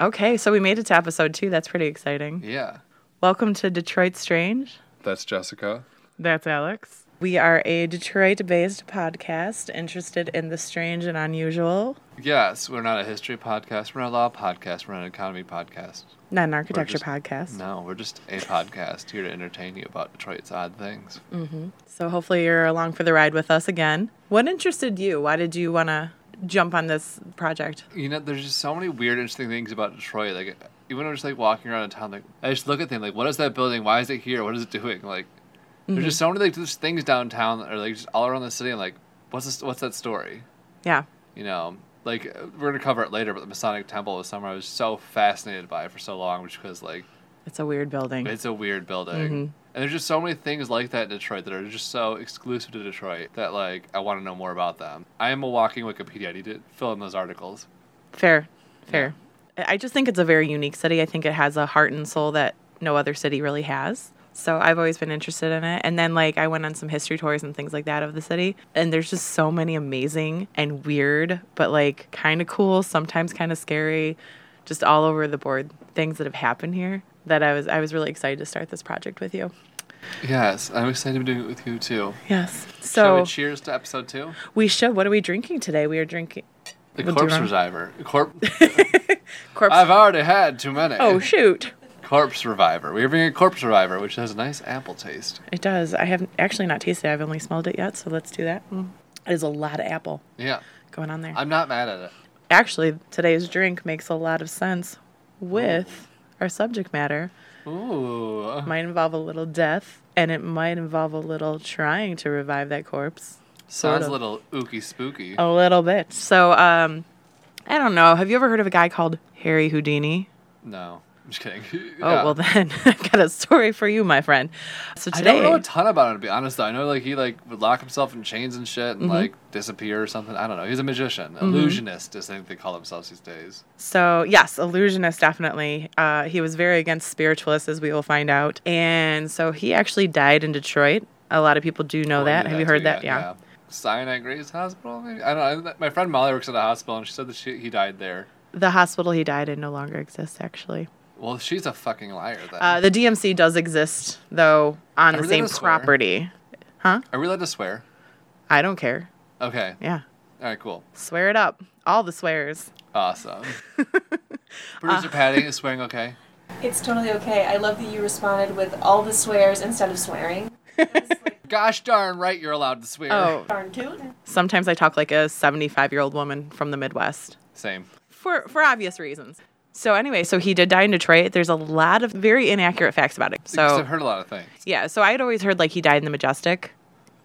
Okay, so we made it to episode two. That's pretty exciting. Yeah. Welcome to Detroit Strange. That's Jessica. That's Alex. We are a Detroit based podcast interested in the strange and unusual, Yes, we're not a history podcast. We're not a law podcast. We're not an economy podcast. not an architecture just- podcast. No, we're just a podcast here to entertain you about Detroit's odd things. Mm-hmm. So hopefully you're along for the ride with us again. What interested you? Why did you want to jump on this project? You know, there's just so many weird, interesting things about Detroit. Like, even when I'm just like walking around in town, like I just look at things like, what is that building? Why is it here? What is it doing? Like, there's mm-hmm. just so many like just things downtown or like just all around the city. And like, what's this? What's that story? Yeah. You know, like we're gonna cover it later, but the Masonic Temple was somewhere I was so fascinated by for so long, just because like It's a weird building. It's a weird building. Mm-hmm. And there's just so many things like that in Detroit that are just so exclusive to Detroit that like I want to know more about them. I am a walking Wikipedia. I need to fill in those articles. Fair. Fair. I just think it's a very unique city. I think it has a heart and soul that no other city really has. So I've always been interested in it. And then like I went on some history tours and things like that of the city. And there's just so many amazing and weird, but like kind of cool, sometimes kind of scary, just all over the board things that have happened here that I was I was really excited to start this project with you. Yes, I'm excited to be doing it with you too. Yes. Shall So we cheers to episode two? we should what are we drinking today? We are drinking The We'll corpse reviver. Corp- corpse I've already had too many. Oh shoot. corpse reviver. We're bringing a corpse reviver, which has a nice apple taste. It does. I have actually not tasted it. I've only smelled it yet, so let's do that. Mm. It is a lot of apple Yeah, going on there. I'm not mad at it. actually, today's drink makes a lot of sense with our subject matter. Ooh. Might involve a little death, and it might involve a little trying to revive that corpse. Sounds a little ooky spooky. A little bit. So, um, I don't know. Have you ever heard of a guy called Harry Houdini? No, just kidding. Oh, Yeah. well, then I've got a story for you, my friend. So today, I don't know a ton about him to be honest. Though I know like he like would lock himself in chains and shit Mm-hmm. and like disappear or something. I don't know. He's a magician, illusionist, is I think they call themselves these days. So yes, illusionist definitely. Uh, he was very against spiritualists, as we will find out, and so he actually died in Detroit. A lot of people do know I that. Have you too, heard that? Yeah. Sinai Grace Hospital. Maybe I don't know. My friend Molly works at a hospital, and she said that she, he died there. The hospital he died in no longer exists. Actually, Well, she's a fucking liar. Then. uh, the DMC does exist though on Are the we same allowed to swear? property. Huh? are we allowed to swear? I don't care. Okay. Yeah, All right. Cool. swear it up. All the swears. Awesome. Uh. Producer Patty is swearing okay. It's totally okay. I love that you responded with all the swears instead of swearing. Gosh darn right, you're allowed to swear. Oh, Darn toot. sometimes I talk like a 75 year old woman from the Midwest. Same. for for obvious reasons. So anyway, so he did die in Detroit. There's a lot of very inaccurate facts about it. So I've heard a lot of things. yeah, so I had always heard like he died in the Majestic.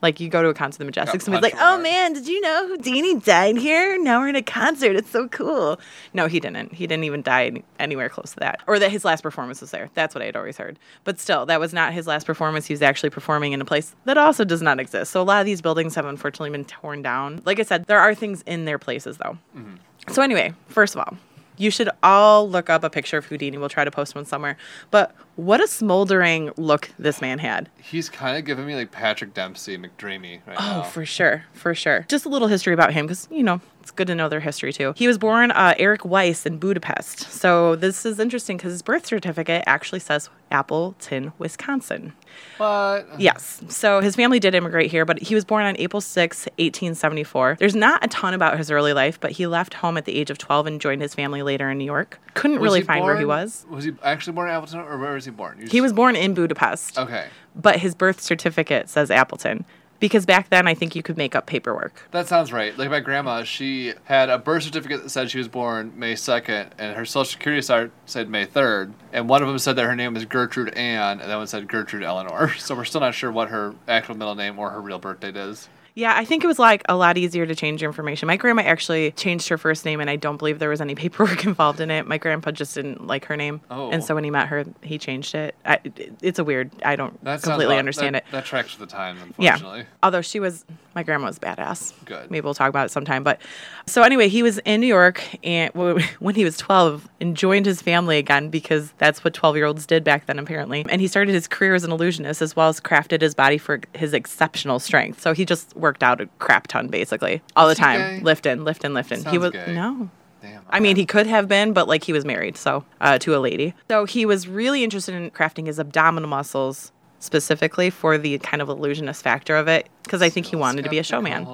Like you go to a concert in the Majestic, Got somebody's like, "Oh man, did you know Houdini died here? Now we're in a concert. It's so cool." No, he didn't. He didn't even die anywhere close to that, or that his last performance was there. That's what I had always heard. But still, that was not his last performance. He was actually performing in a place that also does not exist. So a lot of these buildings have unfortunately been torn down. Like I said, there are things in their places though. Mm-hmm. So anyway, first of all, you should all look up a picture of Houdini. We'll try to post one somewhere. But what a smoldering look this man had. He's kind of giving me like Patrick Dempsey McDreamy right oh, now. Oh, for sure, for sure. Just a little history about him, because you know it's good to know their history too. He was born uh, Eric Weiss in Budapest. So this is interesting because his birth certificate actually says Appleton, Wisconsin. What? Yes. So his family did immigrate here, but he was born on April 6, 1874. There's not a ton about his early life, but he left home at the age of 12 and joined his family later in New York. Couldn't Was really find where he was. Was he actually born in Appleton, or where was he born? You He just- was born in Budapest, Okay. but his birth certificate says Appleton because back then I think you could make up paperwork. That sounds right. Like my grandma, she had a birth certificate that said she was born May 2nd, and her social security card said May 3rd. And one of them said that her name was Gertrude Ann, and that one said Gertrude Eleanor. So we're still not sure what her actual middle name or her real birth date is. Yeah, I think it was like a lot easier to change your information. My grandma actually changed her first name, and I don't believe there was any paperwork involved in it. My grandpa just didn't like her name, Oh. and so when he met her, he changed it. I, it's a weird. I don't That completely understand that, it. That tracks with the time, Yeah. Although she was, my grandma was badass. Good. Maybe we'll talk about it sometime. But so anyway, he was in New York and when he was 12 and joined his family again because that's what 12 year olds did back then apparently. And he started his career as an illusionist as well as crafted his body for his exceptional strength. So he just worked out a crap ton basically all the time, gay? lifting, lifting, lifting. he was gay. no. Damn. I mean, he could have been, but like he was married, so uh, to a lady. So he was really interested in crafting his abdominal muscles specifically for the kind of illusionist factor of it, because I think he wanted to be a showman.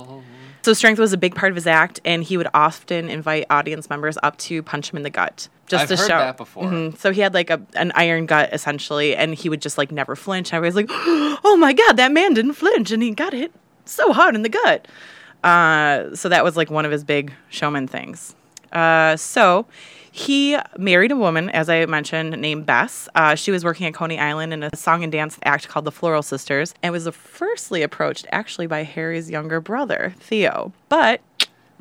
So strength was a big part of his act, and he would often invite audience members up to punch him in the gut, just I've to heard show. that before. Mhm. So he had like a an iron gut essentially, and he would just like never flinch. I was like, "Oh my god, that man didn't flinch, and he got hit so hard in the gut." Uh, so that was like one of his big showman things. Uh, so he married a woman, as I mentioned, named Bess. Uh, she was working at Coney Island in a song and dance act called the Floral Sisters and was firstly approached actually by Harry's younger brother, Theo. But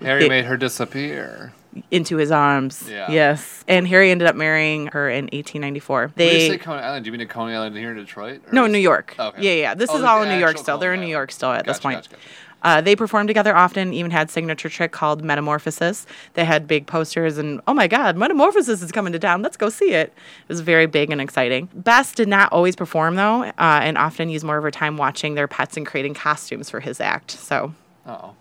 Harry It- made her disappear. Into his arms. Yeah. Yes. And Harry ended up marrying her in 1894. When you They say Coney Island, do you mean to Coney Island here in Detroit? no, New York. Okay. Yeah, yeah. This Oh, is all in New York still. They're in New York still at this point. gotcha, gotcha. Uh, they performed together often, even had signature trick called Metamorphosis. They had big posters and, oh my God, Metamorphosis is coming to town. Let's go see it. It was very big and exciting. Bess did not always perform, though, uh, and often used more of her time watching their pets and creating costumes for his act. So Oh.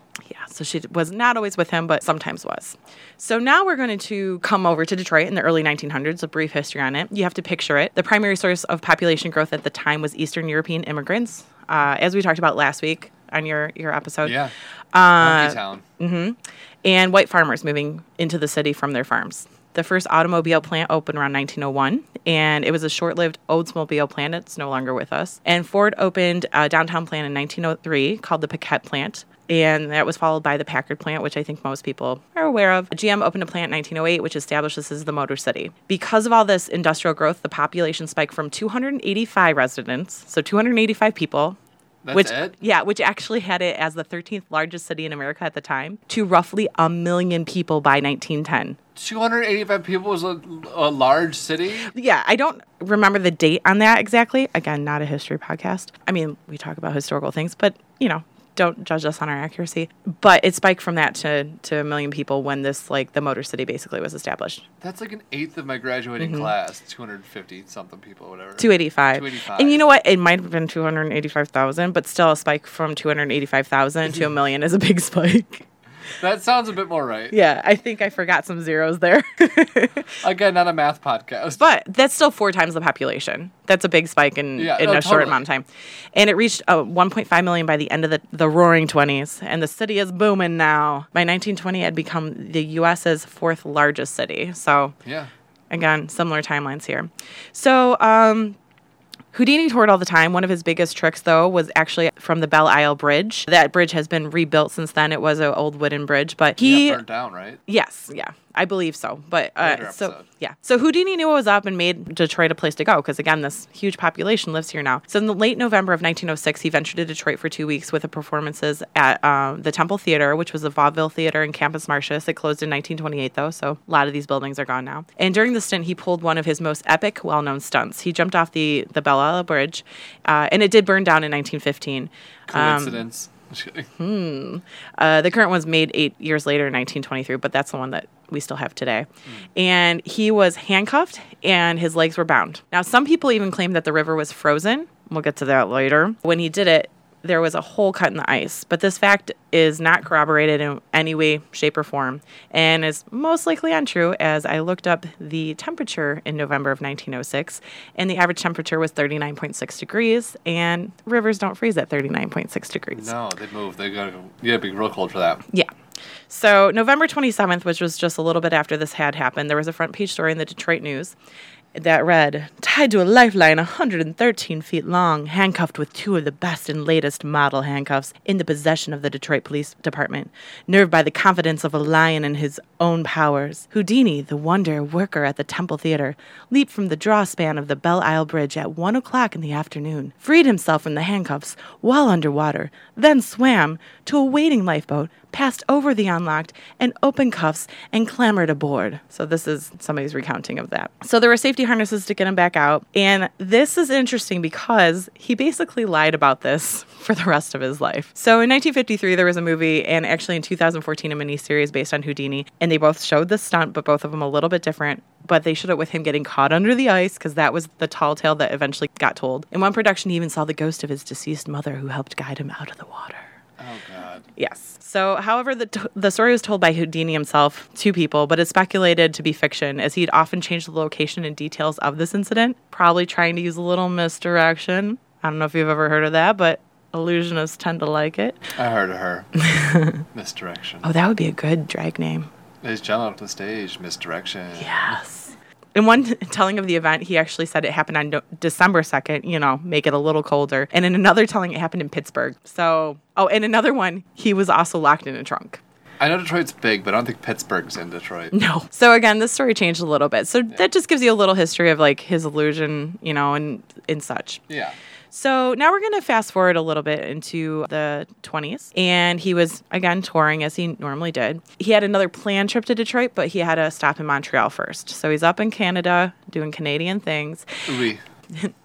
So she was not always with him, but sometimes was. So now we're going to come over to Detroit in the early 1900s, a brief history on it. You have to picture it. The primary source of population growth at the time was Eastern European immigrants, uh, as we talked about last week on your, your episode. Yeah. Uh, Town. and white farmers moving into the city from their farms. The first automobile plant opened around 1901, and it was a short lived Oldsmobile plant. It's no longer with us. And Ford opened a downtown plant in 1903 called the Piquette plant. And that was followed by the Packard plant, which I think most people are aware of. GM opened a plant in 1908, which established this as the Motor City. Because of all this industrial growth, the population spiked from 285 residents, so 285 people, That's which it? yeah, which actually had it as the 13th largest city in America at the time, to roughly a million people by 1910. 285 people was a, a large city? Yeah, I don't remember the date on that exactly. Again, not a history podcast. I mean, we talk about historical things, but you know, don't judge us on our accuracy. But it spiked from that to to a million people when this like the Motor City basically was established. That's like an eighth of my graduating Mm-hmm. class. 250 something people, whatever. 285. 285. And you know what? It might have been 285,000, but still a spike from 285,000 to a million is a big spike. That sounds a bit more right. Yeah, I think I forgot some zeros there. Again, not a math podcast. But that's still four times the population. That's a big spike in, Yeah, in no, a short amount of time. And it reached uh, 1.5 million by the end of the, the roaring 20s. And the city is booming now. By 1920, it had become the U.S.'s fourth largest city. So, yeah. again, similar timelines here. So, um, Houdini toured all the time. One of his biggest tricks, though, was actually from the Belle Isle Bridge. That bridge has been rebuilt since then. It was an old wooden bridge, but he yeah, burnt down, right? Yes, yeah, I believe so. But uh, so yeah, so Houdini knew what was up and made Detroit a place to go because again, this huge population lives here now. So in the late November of 1906, he ventured to Detroit for two weeks with the performances at um, the Temple Theater, which was a vaudeville theater in Campus Martius. It closed in 1928, though, so a lot of these buildings are gone now. And during the stint, he pulled one of his most epic, well-known stunts. He jumped off the the Belle Isle Bridge, uh, and it did burn down in 1915. Um, Coincidence. Just kidding. uh, the current one's made eight years later in 1923, but that's the one that we still have today. And he was handcuffed and his legs were bound. Now, some people even claim that the river was frozen. We'll get to that later. When he did it, there was a hole cut in the ice, but this fact is not corroborated in any way, shape, or form, and is most likely untrue as I looked up the temperature in November of 1906, and the average temperature was 39.6 degrees, and rivers don't freeze at 39.6 degrees. No, they move. They gotta, you gotta be real cold for that. Yeah. So November 27th, which was just a little bit after this had happened, there was a front page story in the Detroit News that read Tied to a lifeline 113 feet long, handcuffed with two of the best and latest model handcuffs in the possession of the Detroit Police Department, nerved by the confidence of a lion in his own powers. Houdini, the wonder worker at the Temple Theater, leaped from the draw span of the Belle Isle Bridge at one o'clock in the afternoon, freed himself from the handcuffs while underwater, then swam to a waiting lifeboat, passed over the unlocked and open cuffs, and clambered aboard. So, this is somebody's recounting of that. So, there were safety harnesses to get him back out. And this is interesting because he basically lied about this for the rest of his life. So, in 1953, there was a movie, and actually in 2014, a miniseries based on Houdini. And they both showed the stunt, but both of them a little bit different. But they showed it with him getting caught under the ice because that was the tall tale that eventually got told. In one production, he even saw the ghost of his deceased mother who helped guide him out of the water. Oh God. Yes. So, however, the, t- the story was told by Houdini himself to people, but it's speculated to be fiction as he'd often changed the location and details of this incident, probably trying to use a little misdirection. I don't know if you've ever heard of that, but illusionists tend to like it. I heard of her. Misdirection. Oh, that would be a good drag name. And gentlemen, up the stage. Misdirection. Yes. In one telling of the event, he actually said it happened on December 2nd, you know, make it a little colder. And in another telling, it happened in Pittsburgh. So, oh, and another one, he was also locked in a trunk. I know Detroit's big, but I don't think Pittsburgh's in Detroit. No. So again, this story changed a little bit. So that just gives you a little history of like his illusion, you know, and and such. Yeah. So now we're going to fast forward a little bit into the 20s. And he was, again, touring as he normally did. He had another planned trip to Detroit, but he had to stop in Montreal first. So he's up in Canada doing Canadian things. Oui.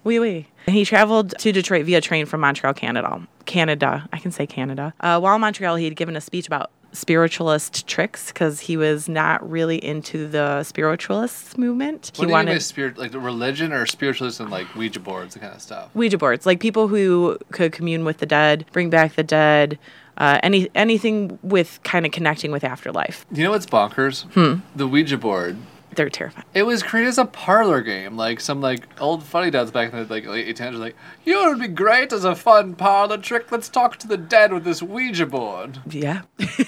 Wee wee. And he traveled to Detroit via train from Montreal, Canada. Canada. I can say Canada. Uh, while in Montreal, he had given a speech about spiritualist tricks because he was not really into the spiritualist movement. What he do you mean by wanted spirit, like the religion or spiritualism, like Ouija boards, that kind of stuff? Ouija boards, like people who could commune with the dead, bring back the dead, uh, any anything with kind of connecting with afterlife. You know what's bonkers? Hmm. The Ouija board. They're terrifying. It was created as a parlor game. Like some like old funny dads back in the like late 1800s, like, you know, would be great as a fun parlor trick. Let's talk to the dead with this Ouija board. Yeah.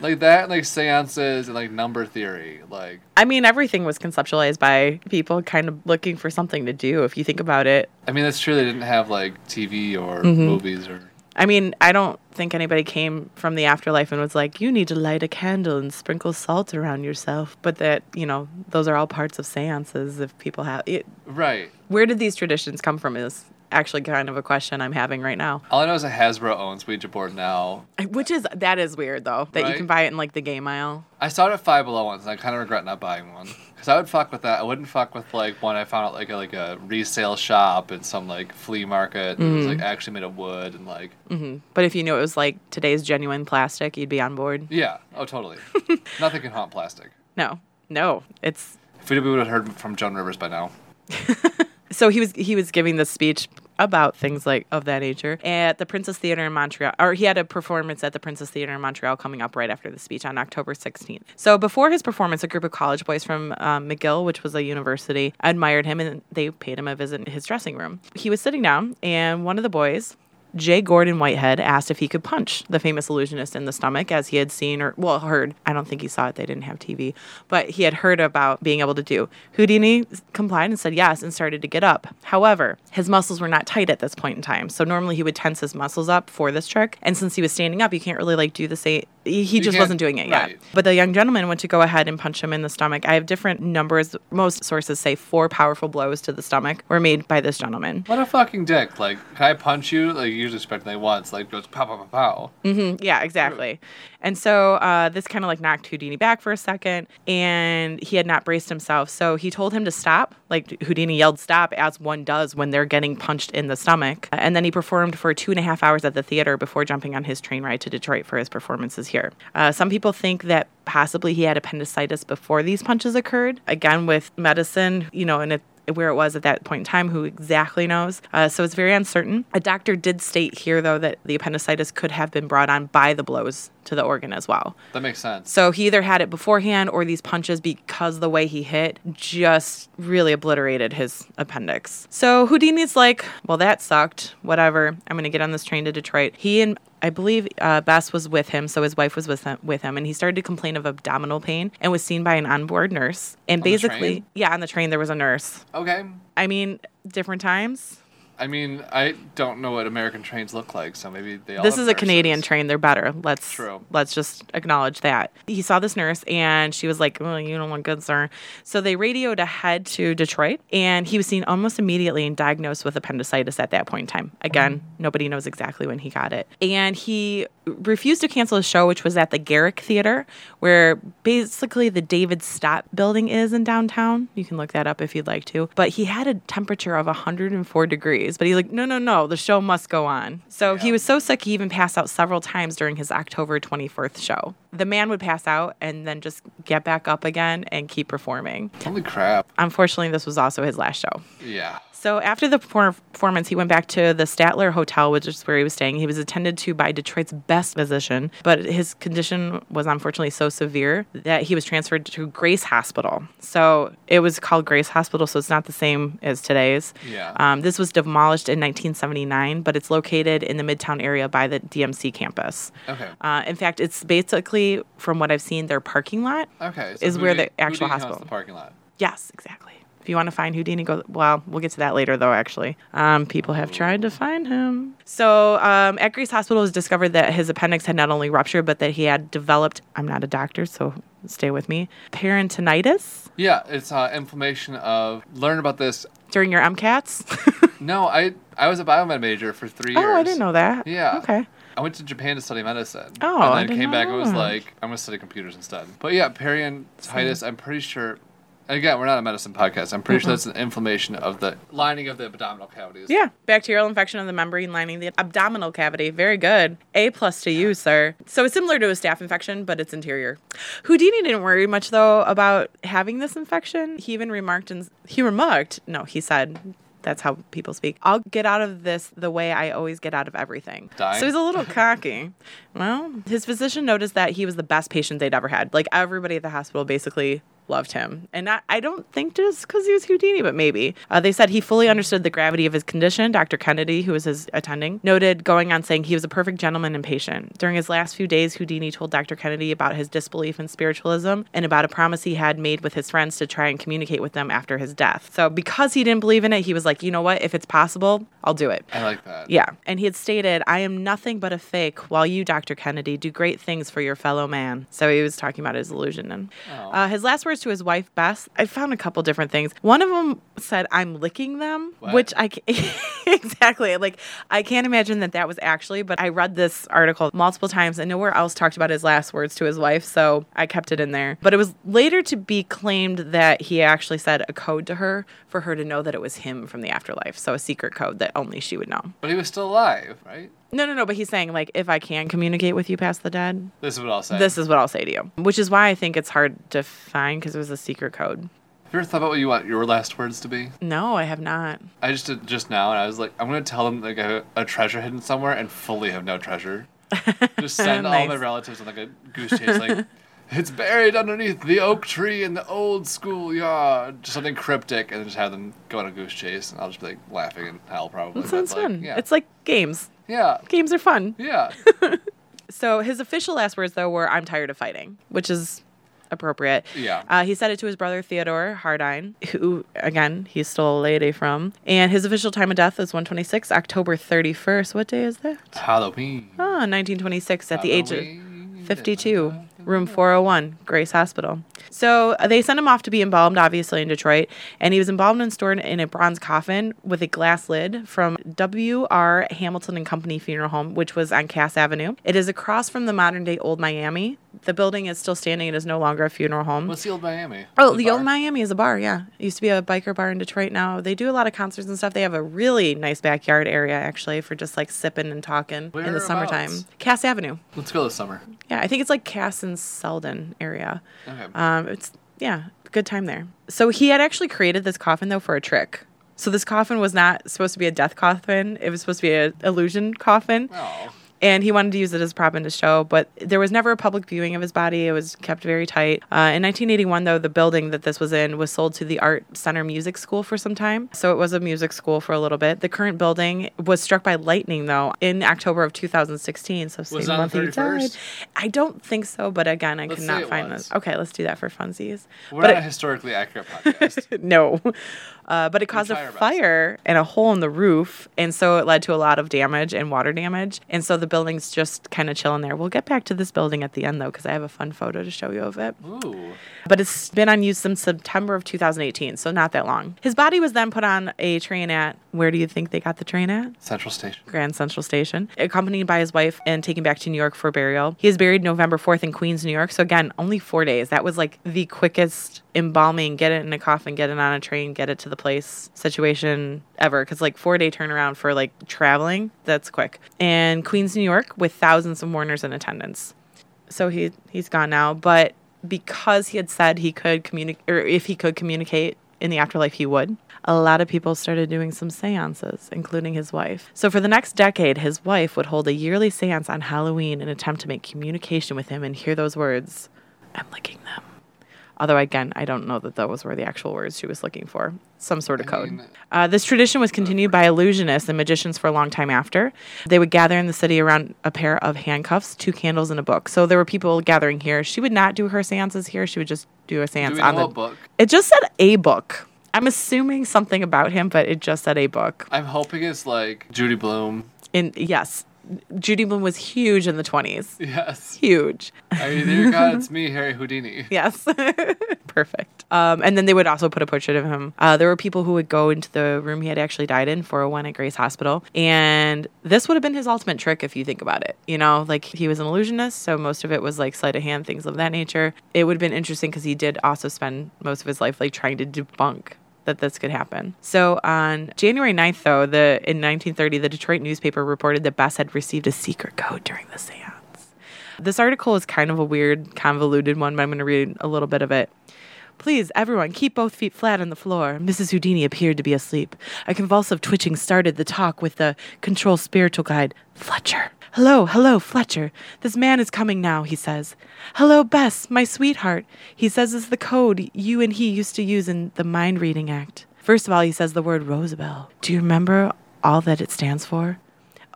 Like that, and like seances and like number theory. Like I mean, everything was conceptualized by people kind of looking for something to do. If you think about it, I mean, that's true. They didn't have like TV or Mm-hmm. movies or. I mean, I don't think anybody came from the afterlife and was like, you need to light a candle and sprinkle salt around yourself. But that, you know, those are all parts of seances if people have it. Right. Where did these traditions come from is actually kind of a question I'm having right now. All I know is that Hasbro owns Ouija board now. Which is, that is weird though, that you can buy it in like the game aisle. I saw it at Five Below once, and I kind of regret not buying one. Cause I would fuck with that. I wouldn't fuck with like one I found out like a, like a resale shop and some like flea market that was like Mm-hmm. actually made of wood and like Mhm. But if you knew it was like today's genuine plastic, you'd be on board. yeah, oh totally. Nothing can haunt plastic. No, no, it's If we would have heard from Joan Rivers by now. so he was he was giving this speech about things like of that nature at the Princess Theater in Montreal or he had a performance at the Princess Theater in Montreal coming up right after the speech on October 16th. So before his performance a group of college boys from um, McGill which was a university admired him and they paid him a visit in his dressing room. He was sitting down and one of the boys Jay Gordon Whitehead asked if he could punch the famous illusionist in the stomach as he had seen or, well, heard. I don't think he saw it, they didn't have TV, but he had heard about being able to do. Houdini complied and said yes and started to get up. However, his muscles were not tight at this point in time. So normally he would tense his muscles up for this trick. And since he was standing up, you can't really like do the same. He just wasn't doing it yet. right. But the young gentleman went to go ahead and punch him in the stomach. I have different numbers. Most sources say four powerful blows to the stomach were made by this gentleman. What a fucking dick! Like, can I punch you? Like, you usually expect they once. Like, goes pow pow pow pow. Mm, Yeah, exactly. And so uh, this kind of like knocked Houdini back for a second, and he had not braced himself. So he told him to stop. Like Houdini yelled stop, as one does when they're getting punched in the stomach. And then he performed for two and a half hours at the theater before jumping on his train ride to Detroit for his performances here. Uh, some people think that possibly he had appendicitis before these punches occurred. Again, with medicine, you know, and it where it was at that point in time, who exactly knows? Uh, so it's very uncertain. A doctor did state here, though, that the appendicitis could have been brought on by the blows to the organ as well. That makes sense. So he either had it beforehand or these punches, because the way he hit just really obliterated his appendix. So Houdini's like, well, that sucked. Whatever. I'm going to get on this train to Detroit. He and I believe uh, Bess was with him, so his wife was with him, with him, and he started to complain of abdominal pain and was seen by an onboard nurse. And the basically, yeah, on the train there was a nurse. Okay. I mean, different times. I mean, I don't know what American trains look like, so maybe they all. this is a Canadian train. They're better. Let's True. let's just acknowledge that. He saw this nurse and she was like, "Well, you don't look good, sir." So they radioed ahead to Detroit, and he was seen almost immediately and diagnosed with appendicitis at that point in time. Again, mm-hmm. nobody knows exactly when he got it, and he refused to cancel his show, which was at the Garrick Theater, where basically the David Stott building is in downtown. You can look that up if you'd like to. But he had a temperature of 104 degrees, but he's like, "No, no, no, the show must go on." So he was so sick he even passed out several times during his October 24th show. The man would pass out and then just get back up again and keep performing. Holy crap! Unfortunately, this was also his last show. Yeah. So after the performance, he went back to the Statler Hotel, which is where he was staying. He was attended to by Detroit's best physician, but his condition was unfortunately so severe that he was transferred to Grace Hospital. So it was called Grace Hospital, so it's not the same as today's. Yeah. Um, this was demolished in 1979, but it's located in the Midtown area by the DMC campus. Okay. Uh, in fact, it's basically, from what I've seen, their parking lot. Okay. is where the actual hospital- The parking lot. Yes, exactly. If you want to find Houdini, go. Well, we'll get to that later, though. Actually, um, people have tried to find him. So um, at Grace Hospital, it was discovered that his appendix had not only ruptured, but that he had developed. I'm not a doctor, so stay with me. Peritonitis Yeah, it's uh, inflammation of. Learn about this. during your MCATs. No, I I was a biomed major for three years. oh, I didn't know that. Yeah. Okay. I went to Japan to study medicine. Oh, and I then did came back and was like, I'm gonna study computers instead. But yeah, periodontitis. I'm pretty sure. Again, we're not a medicine podcast. I'm pretty sure that's an inflammation of the lining of the abdominal cavities. Yeah, bacterial infection of the membrane lining the abdominal cavity. Very good. A plus to you, sir. So it's similar to a staph infection, but it's interior. Houdini didn't worry much though about having this infection. He even remarked and he remarked, no, he said. That's how people speak. I'll get out of this the way I always get out of everything. Dying? So he's a little cocky. Well, his physician noticed that he was the best patient they'd ever had. Like everybody at the hospital basically loved him. And not, I don't think just because he was Houdini, but maybe. Uh, they said he fully understood the gravity of his condition. Dr. Kennedy, who was his attending, noted going on saying he was a perfect gentleman and patient. During his last few days, Houdini told Dr. Kennedy about his disbelief in spiritualism and about a promise he had made with his friends to try and communicate with them after his death. So because he didn't believe in it, he was like, you know what? If it's possible, I'll do it. I like that. Yeah. And he had stated, I am nothing but a fake, while you, Dr. Kennedy, do great things for your fellow man. So he was talking about his illusion. And Oh. uh, his last words to his wife, Bess, I found a couple different things. One of them said, I'm licking them, What? which I exactly like, I can't imagine that that was actually, but I read this article multiple times and nowhere else talked about his last words to his wife. So I kept it in there. But it was later to be claimed that he actually said a code to her for her to know that it was him from the afterlife. So a secret code that only she would know. But he was still alive, right? No, no, no. But he's saying like, if I can communicate with you past the dead, This is what I'll say. this is what I'll say to you. Which is why I think it's hard to find because it was a secret code. Have you ever thought about what you want your last words to be? No, I have not. I just did just now, and I was like, I'm gonna tell them like a, a treasure hidden somewhere, and fully have no treasure. Just send all my Nice. relatives on like a goose chase, like it's buried underneath the oak tree in the old schoolyard. Just something cryptic, and then just have them go on a goose chase, and I'll just be like laughing in hell probably. That but, sounds like, fun. Yeah. It's like games. Yeah, Games are fun. yeah. So his official last words though were "I'm tired of fighting," which is appropriate. Yeah. Uh, he said it to his brother Theodore Hardeen, who again he stole a lady from. And his official time of death is 126 October 31st. What day is that? Halloween. Oh, 1926 at the age of Halloween. 52, room 401, Grace Hospital. So uh, they sent him off to be embalmed, obviously, in Detroit. And he was embalmed and stored in a bronze coffin with a glass lid from W.R. Hamilton and Company Funeral Home, which was on Cass Avenue. It is across from the modern day Old Miami. The building is still standing. It is no longer a funeral home. What's the old Miami? Oh, The the, old Miami is a bar, yeah. It used to be a biker bar in Detroit now. They do a lot of concerts and stuff. They have a really nice backyard area, actually, for just like sipping and talking in the summertime. Cass Avenue. Let's go this summer. Yeah, I think it's like Cass and Selden area. Okay. Um, it's, yeah, good time there. So he had actually created this coffin, though, for a trick. So this coffin was not supposed to be a death coffin. It was supposed to be an illusion coffin. oh. And he wanted to use it as a prop in his show, but there was never a public viewing of his body. It was kept very tight. Uh, in 1981, though, the building that this was in was sold to the Art Center Music School for some time. So it was a music school for a little bit. The current building was struck by lightning, though, in October of 2016. So same month he died. 31st? I don't think so, but again, I Let's could not find was. this. Okay, let's do that for funsies. We're but not it- a historically accurate podcast. no. Uh, but it caused a fire and a hole in the roof. And so it led to a lot of damage and water damage. And so the building's just kind of chilling there. We'll get back to this building at the end, though, because I have a fun photo to show you of it. Ooh. But it's been unused since September of 2018, so not that long. His body was then put on a train at, where do you think they got the train at? Central Station. Grand Central Station, accompanied by his wife and taken back to New York for burial. He is buried November 4th in Queens, New York. So, again, only four days. That was like the quickest embalming, get it in a coffin, get it on a train, get it to the place situation ever. Because, like, four day turnaround for like traveling, that's quick. And Queens, New York, with thousands of mourners in attendance. So, he, he's gone now. But because he had said he could communicate, or if he could communicate in the afterlife, he would. A lot of people started doing some seances, including his wife. So, for the next decade, his wife would hold a yearly seance on Halloween in attempt to make communication with him and hear those words I'm licking them. Although, again, I don't know that those were the actual words she was looking for. Some sort of I code. mean- Uh, this tradition was continued by illusionists and magicians for a long time after. They would gather in the city around a pair of handcuffs, two candles, and a book. So there were people gathering here. She would not do her seances here. She would just do a Do seance we on the book? It just said a book. I'm assuming something about him, but it just said a book. I'm hoping it's like Judy Blume. In yes, Judy Blume was huge in the 20s. Yes. Huge. I mean, dear God, it's me, Harry Houdini. Yes. Perfect. Um, and then they would also put a portrait of him. Uh, there were people who would go into the room he had actually died in, 401 at Grace Hospital. And this would have been his ultimate trick if you think about it. You know, like he was an illusionist, so most of it was like sleight of hand, things of that nature. It would have been interesting because he did also spend most of his life like trying to debunk that this could happen. So on January 9th, though, the in 1930, the Detroit newspaper reported that Bess had received a secret code during the seance. This article is kind of a weird, convoluted one, but I'm going to read a little bit of it. Please, everyone, keep both feet flat on the floor. Mrs. Houdini appeared to be asleep. A convulsive twitching started the talk with the control spiritual guide, Fletcher. Hello, hello, Fletcher. This man is coming now, he says. Hello, Bess, my sweetheart. He says it's the code you and he used to use in the mind reading act. First of all, he says the word Rosabelle. Do you remember all that it stands for?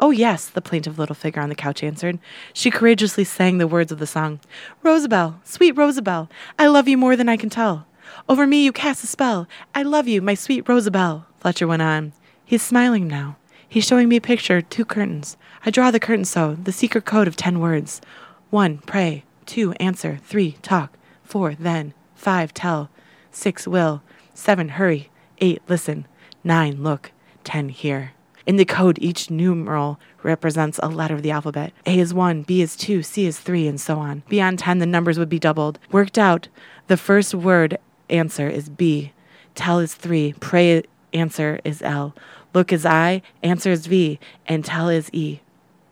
Oh, yes, the plaintive little figure on the couch answered. She courageously sang the words of the song Rosabelle, sweet Rosabelle, I love you more than I can tell. Over me you cast a spell. I love you, my sweet Rosabelle, Fletcher went on. He's smiling now. He's showing me a picture, two curtains. I draw the curtain so, the secret code of ten words. One, pray. Two, answer. Three, talk. Four, then. Five, tell. Six, will. Seven, hurry. Eight, listen. Nine, look. Ten, hear. In the code, each numeral represents a letter of the alphabet. A is 1, B is 2, C is 3, and so on. Beyond 10, the numbers would be doubled. Worked out, the first word answer is B. Tell is 3, pray answer is L. Look is I, answer is V, and tell is E.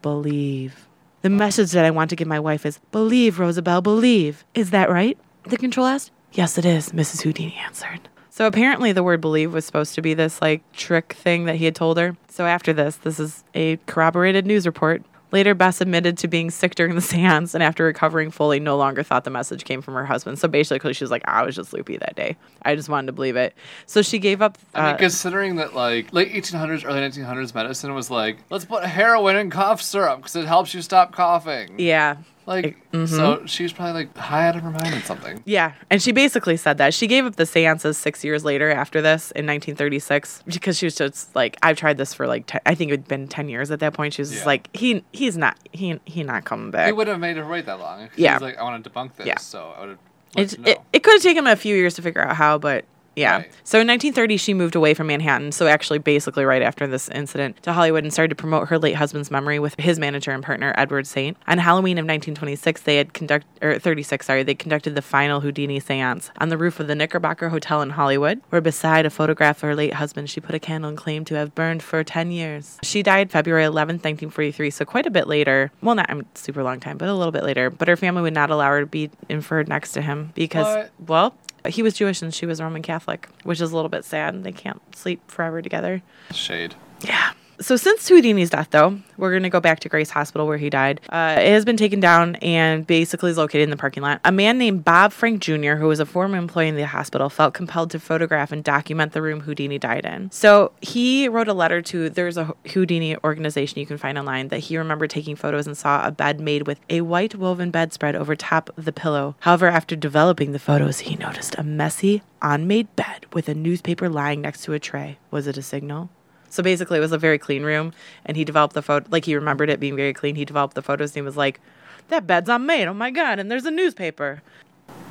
Believe. The message that I want to give my wife is Believe, Rosabelle, believe. Is that right? The control asked. Yes, it is, Mrs. Houdini answered. So apparently the word believe was supposed to be this like trick thing that he had told her. So after this, this is a corroborated news report. Later, Bess admitted to being sick during the seance and after recovering fully, no longer thought the message came from her husband. So basically, she was like, I was just loopy that day. I just wanted to believe it. So she gave up. I mean, uh, considering that like late 1800s, early 1900s medicine was like, let's put heroin in cough syrup because it helps you stop coughing. yeah. Like, mm-hmm. so she was probably like high out of her mind or something. Yeah, and she basically said that she gave up the seances six years later after this in 1936 because she was just like, I've tried this for like, 10, I think it had been 10 years at that point. She was just Yeah. like, he he's not he he not coming back. It would have made her wait that long. She Yeah. was like, I want to debunk this, Yeah. so I would have. It, it, it could have taken him a few years to figure out how, but yeah. Right. So in 1930, she moved away from Manhattan. So actually, basically, right after this incident, to Hollywood and started to promote her late husband's memory with his manager and partner Edward Saint. On Halloween of 1926, they had conduct or 36, sorry, they conducted the final Houdini séance on the roof of the Knickerbocker Hotel in Hollywood, where beside a photograph of her late husband, she put a candle and claimed to have burned for 10 years. She died February 11th, 1943, so quite a bit later. Well, not a super long time, but a little bit later. But her family would not allow her to be inferred next to him because, What? well, he was Jewish and she was Roman Catholic, which is a little bit sad. They can't sleep forever together. Shade. Yeah. So since Houdini's death, though, we're going to go back to Grace Hospital where he died. Uh, it has been taken down and basically is located in the parking lot. A man named Bob Frank Jr., who was a former employee in the hospital, felt compelled to photograph and document the room Houdini died in. So he wrote a letter to there's a Houdini organization you can find online that he remembered taking photos and saw a bed made with a white woven bedspread over top of the pillow. However, after developing the photos, he noticed a messy, unmade bed with a newspaper lying next to a tray. Was it a signal? So basically, it was a very clean room, and he developed the photo. Like he remembered it being very clean. He developed the photos, and he was like, "That bed's unmade. Oh my god!" And there's a newspaper.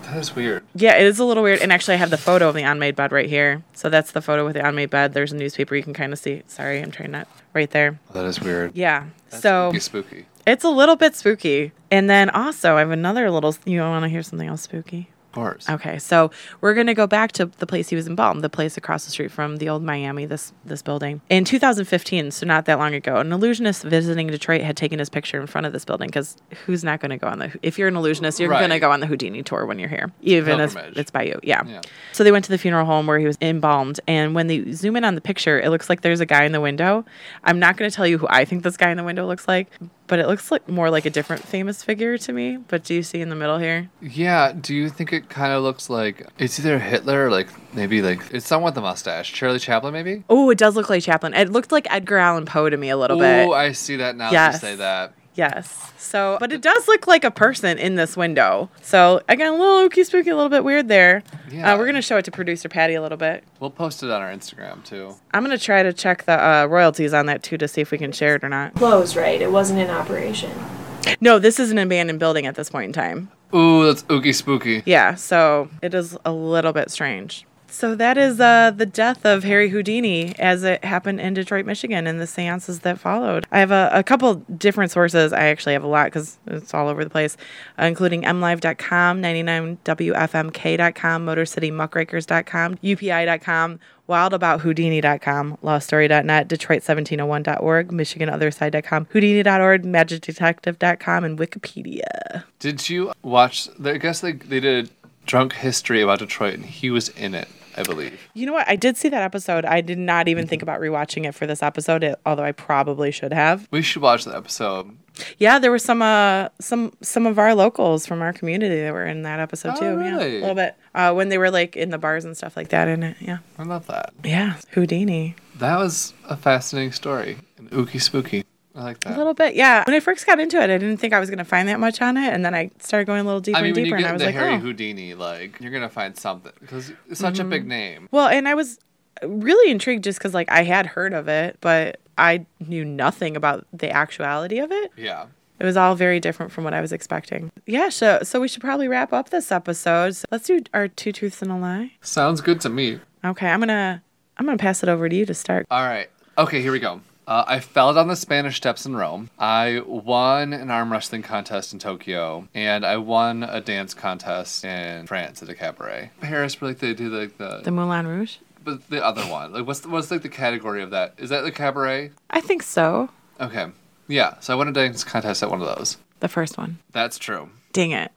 That is weird. Yeah, it is a little weird. And actually, I have the photo of the unmade bed right here. So that's the photo with the unmade bed. There's a newspaper you can kind of see. Sorry, I'm trying not right there. That is weird. Yeah. That's so spooky, spooky. it's a little bit spooky. And then also, I have another little. You want to hear something else spooky? Course. Okay, so we're gonna go back to the place he was embalmed, the place across the street from the old Miami, this this building. In 2015, so not that long ago, an illusionist visiting Detroit had taken his picture in front of this building because who's not gonna go on the? If you're an illusionist, you're gonna go on the Houdini tour when you're here, even if it's by you. Yeah. Yeah. So they went to the funeral home where he was embalmed, and when they zoom in on the picture, it looks like there's a guy in the window. I'm not gonna tell you who I think this guy in the window looks like, but it looks like more like a different famous figure to me. But do you see in the middle here? Yeah. Do you think it kind of looks like it's either Hitler or like maybe like it's someone with a mustache? Charlie Chaplin, maybe? Oh, it does look like Chaplin. It looked like Edgar Allan Poe to me a little bit. Oh, I see that now. that Yes. you say that. Yes. So, but it does look like a person in this window. So again, a little ooky spooky, a little bit weird there. Yeah. Uh, we're gonna show it to producer Patty a little bit. We'll post it on our Instagram too. I'm gonna try to check the uh, royalties on that too to see if we can share it or not. Closed, right? It wasn't in operation. No, this is an abandoned building at this point in time. Ooh, that's ooky spooky. Yeah, so it is a little bit strange. So that is uh, the death of Harry Houdini as it happened in Detroit, Michigan, and the seances that followed. I have a, a couple different sources. I actually have a lot because it's all over the place, uh, including mlive.com, 99wfmk.com, motorcitymuckrakers.com, upi.com, wildabouthoudini.com, lawstory.net, detroit1701.org, michiganotherside.com, houdini.org, magicdetective.com, and Wikipedia. Did you watch? I guess they they did a drunk history about Detroit, and he was in it, I believe. You know what? I did see that episode. I did not even think mm-hmm. about rewatching it for this episode, although I probably should have. We should watch the episode. Yeah, there were some uh some some of our locals from our community that were in that episode Oh, too. Yeah, really? a little bit. Uh, when they were like in the bars and stuff like that in it. Yeah. I love that. Yeah. Houdini. That was a fascinating story and ooky spooky. I like that. A little bit. Yeah. When I first got into it, I didn't think I was gonna find that much on it, and then I started going a little deeper I mean, and deeper, and I was like, Harry oh. Houdini, like you're gonna find something because it's such Mm-hmm. a big name. Well, and I was really intrigued just because like I had heard of it, but I knew nothing about the actuality of it. Yeah. It was all very different from what I was expecting. Yeah, so so we should probably wrap up this episode. So let's do our two truths and a lie. Sounds good to me. Okay, I'm gonna I'm gonna pass it over to you to start. All right. Okay, here we go. Uh, I fell down the Spanish steps in Rome. I won an arm wrestling contest in Tokyo, and I won a dance contest in France at a cabaret. Paris, like they do like the, The Moulin Rouge. But the other one. Like what's what's like the category of that? Is that the cabaret? I think so. Okay. Yeah. So I won a dance contest at one of those. The first one. That's true. Dang it,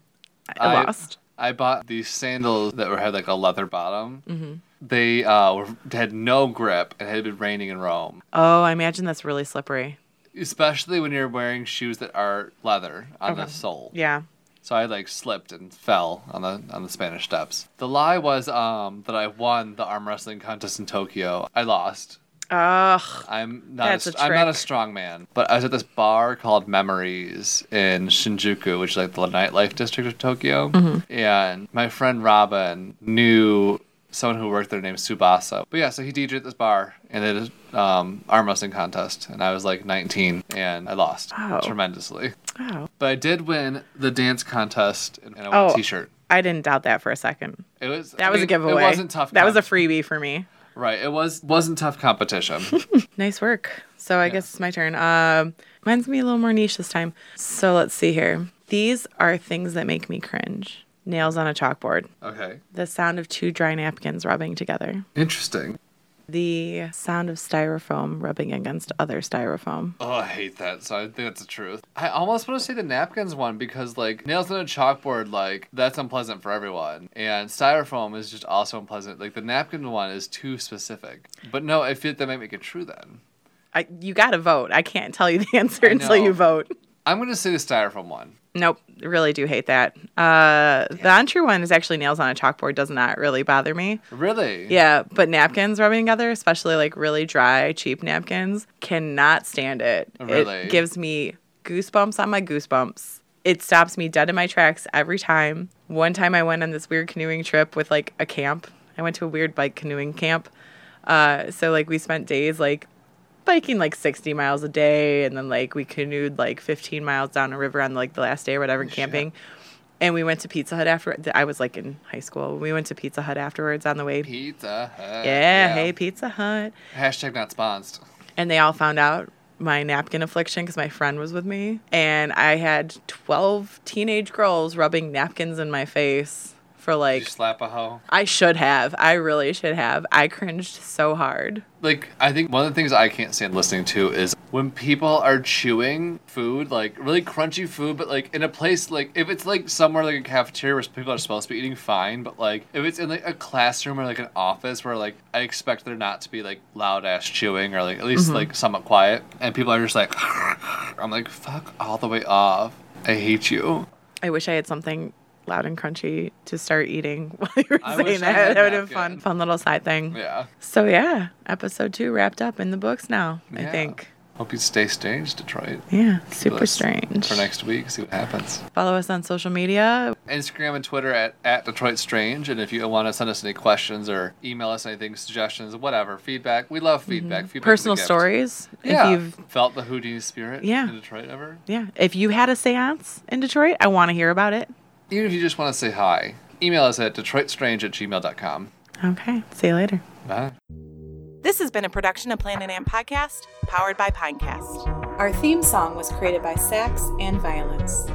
I, I- lost. I bought these sandals that were had like a leather bottom. Mm-hmm. They uh, were, had no grip and had been raining in Rome. Oh, I imagine that's really slippery. Especially when you're wearing shoes that are leather on the sole. Yeah. So I like slipped and fell on the on the Spanish steps. The lie was um that I won the arm wrestling contest in Tokyo. I lost. Ugh. I'm not That's a, a I'm not a strong man, but I was at this bar called Memories in Shinjuku, which is like the nightlife district of Tokyo. Mm-hmm. And my friend Robin knew someone who worked there named Subasa. But yeah, so he DJed at this bar and they did um, arm wrestling contest, and I was like 19 and I lost Oh. tremendously. Oh. But I did win the dance contest and I won Oh. a T-shirt. I didn't doubt that for a second. It was That I was a giveaway. It wasn't tough. That was a freebie for me. right. It was wasn't tough competition. Nice work. So I guess it's my turn. Um, mine's gonna be a little more niche this time. So let's see here. These are things that make me cringe. Nails on a chalkboard. okay. The sound of two dry napkins rubbing together. Interesting. The sound of styrofoam rubbing against other styrofoam. Oh, I hate that. So I think that's the truth. I almost want to say the napkins one because like nails on a chalkboard, like that's unpleasant for everyone, and styrofoam is just also unpleasant. Like the napkin one is too specific. But no, I feel like that might make it true then. I, you got to vote. I can't tell you the answer I until you vote. I'm gonna say the styrofoam one. Nope, really do hate that. Uh, the untrue one is actually nails on a chalkboard. Does not really bother me. Really? Yeah, but napkins rubbing together, especially like really dry, cheap napkins, cannot stand it. Really? It gives me goosebumps on my goosebumps. It stops me dead in my tracks every time. One time I went on this weird canoeing trip with like a camp. I went to a weird bike canoeing camp. Uh, so like we spent days like biking like 60 miles a day and then like we canoed like 15 miles down a river on like the last day or whatever camping and we went to pizza hut after i was like in high school we went to pizza hut afterwards on the way Pizza Hut. yeah, hey Pizza Hut. Hashtag not sponsored. And they all found out my napkin affliction because my friend was with me. And I had 12 teenage girls rubbing napkins in my face for Did you like, slap a hoe? I should have. I really should have. I cringed so hard. Like, I think one of the things I can't stand listening to is when people are chewing food, like really crunchy food, but like in a place like if it's like somewhere like a cafeteria where people are supposed to be eating fine, but like if it's in like a classroom or like an office where like I expect there not to be like loud ass chewing or like at least mm-hmm. like somewhat quiet, and people are just like, I'm like, fuck all the way off. I hate you. I wish I had something loud and crunchy to start eating while you were I saying that. That would have been fun. Fun little side thing. Yeah. So yeah, episode two wrapped up in the books now, I think. Hope you stay strange, Detroit. Yeah, super strange. For next week, see what happens. Follow us on social media. Instagram and Twitter at, at Detroit Strange. And if you want to send us any questions or email us anything, suggestions, whatever, feedback, we love feedback. feedback Mm-hmm. Personal stories. Yeah. If you've felt the Houdini spirit Yeah. in Detroit ever? yeah, if you had a séance in Detroit, I want to hear about it. Even if you just want to say hi, email us at detroitstrange at gmail.com. Okay. See you later. Bye. This has been a production of Planet Amp Podcast, powered by Pinecast. Our theme song was created by Sax and Violence.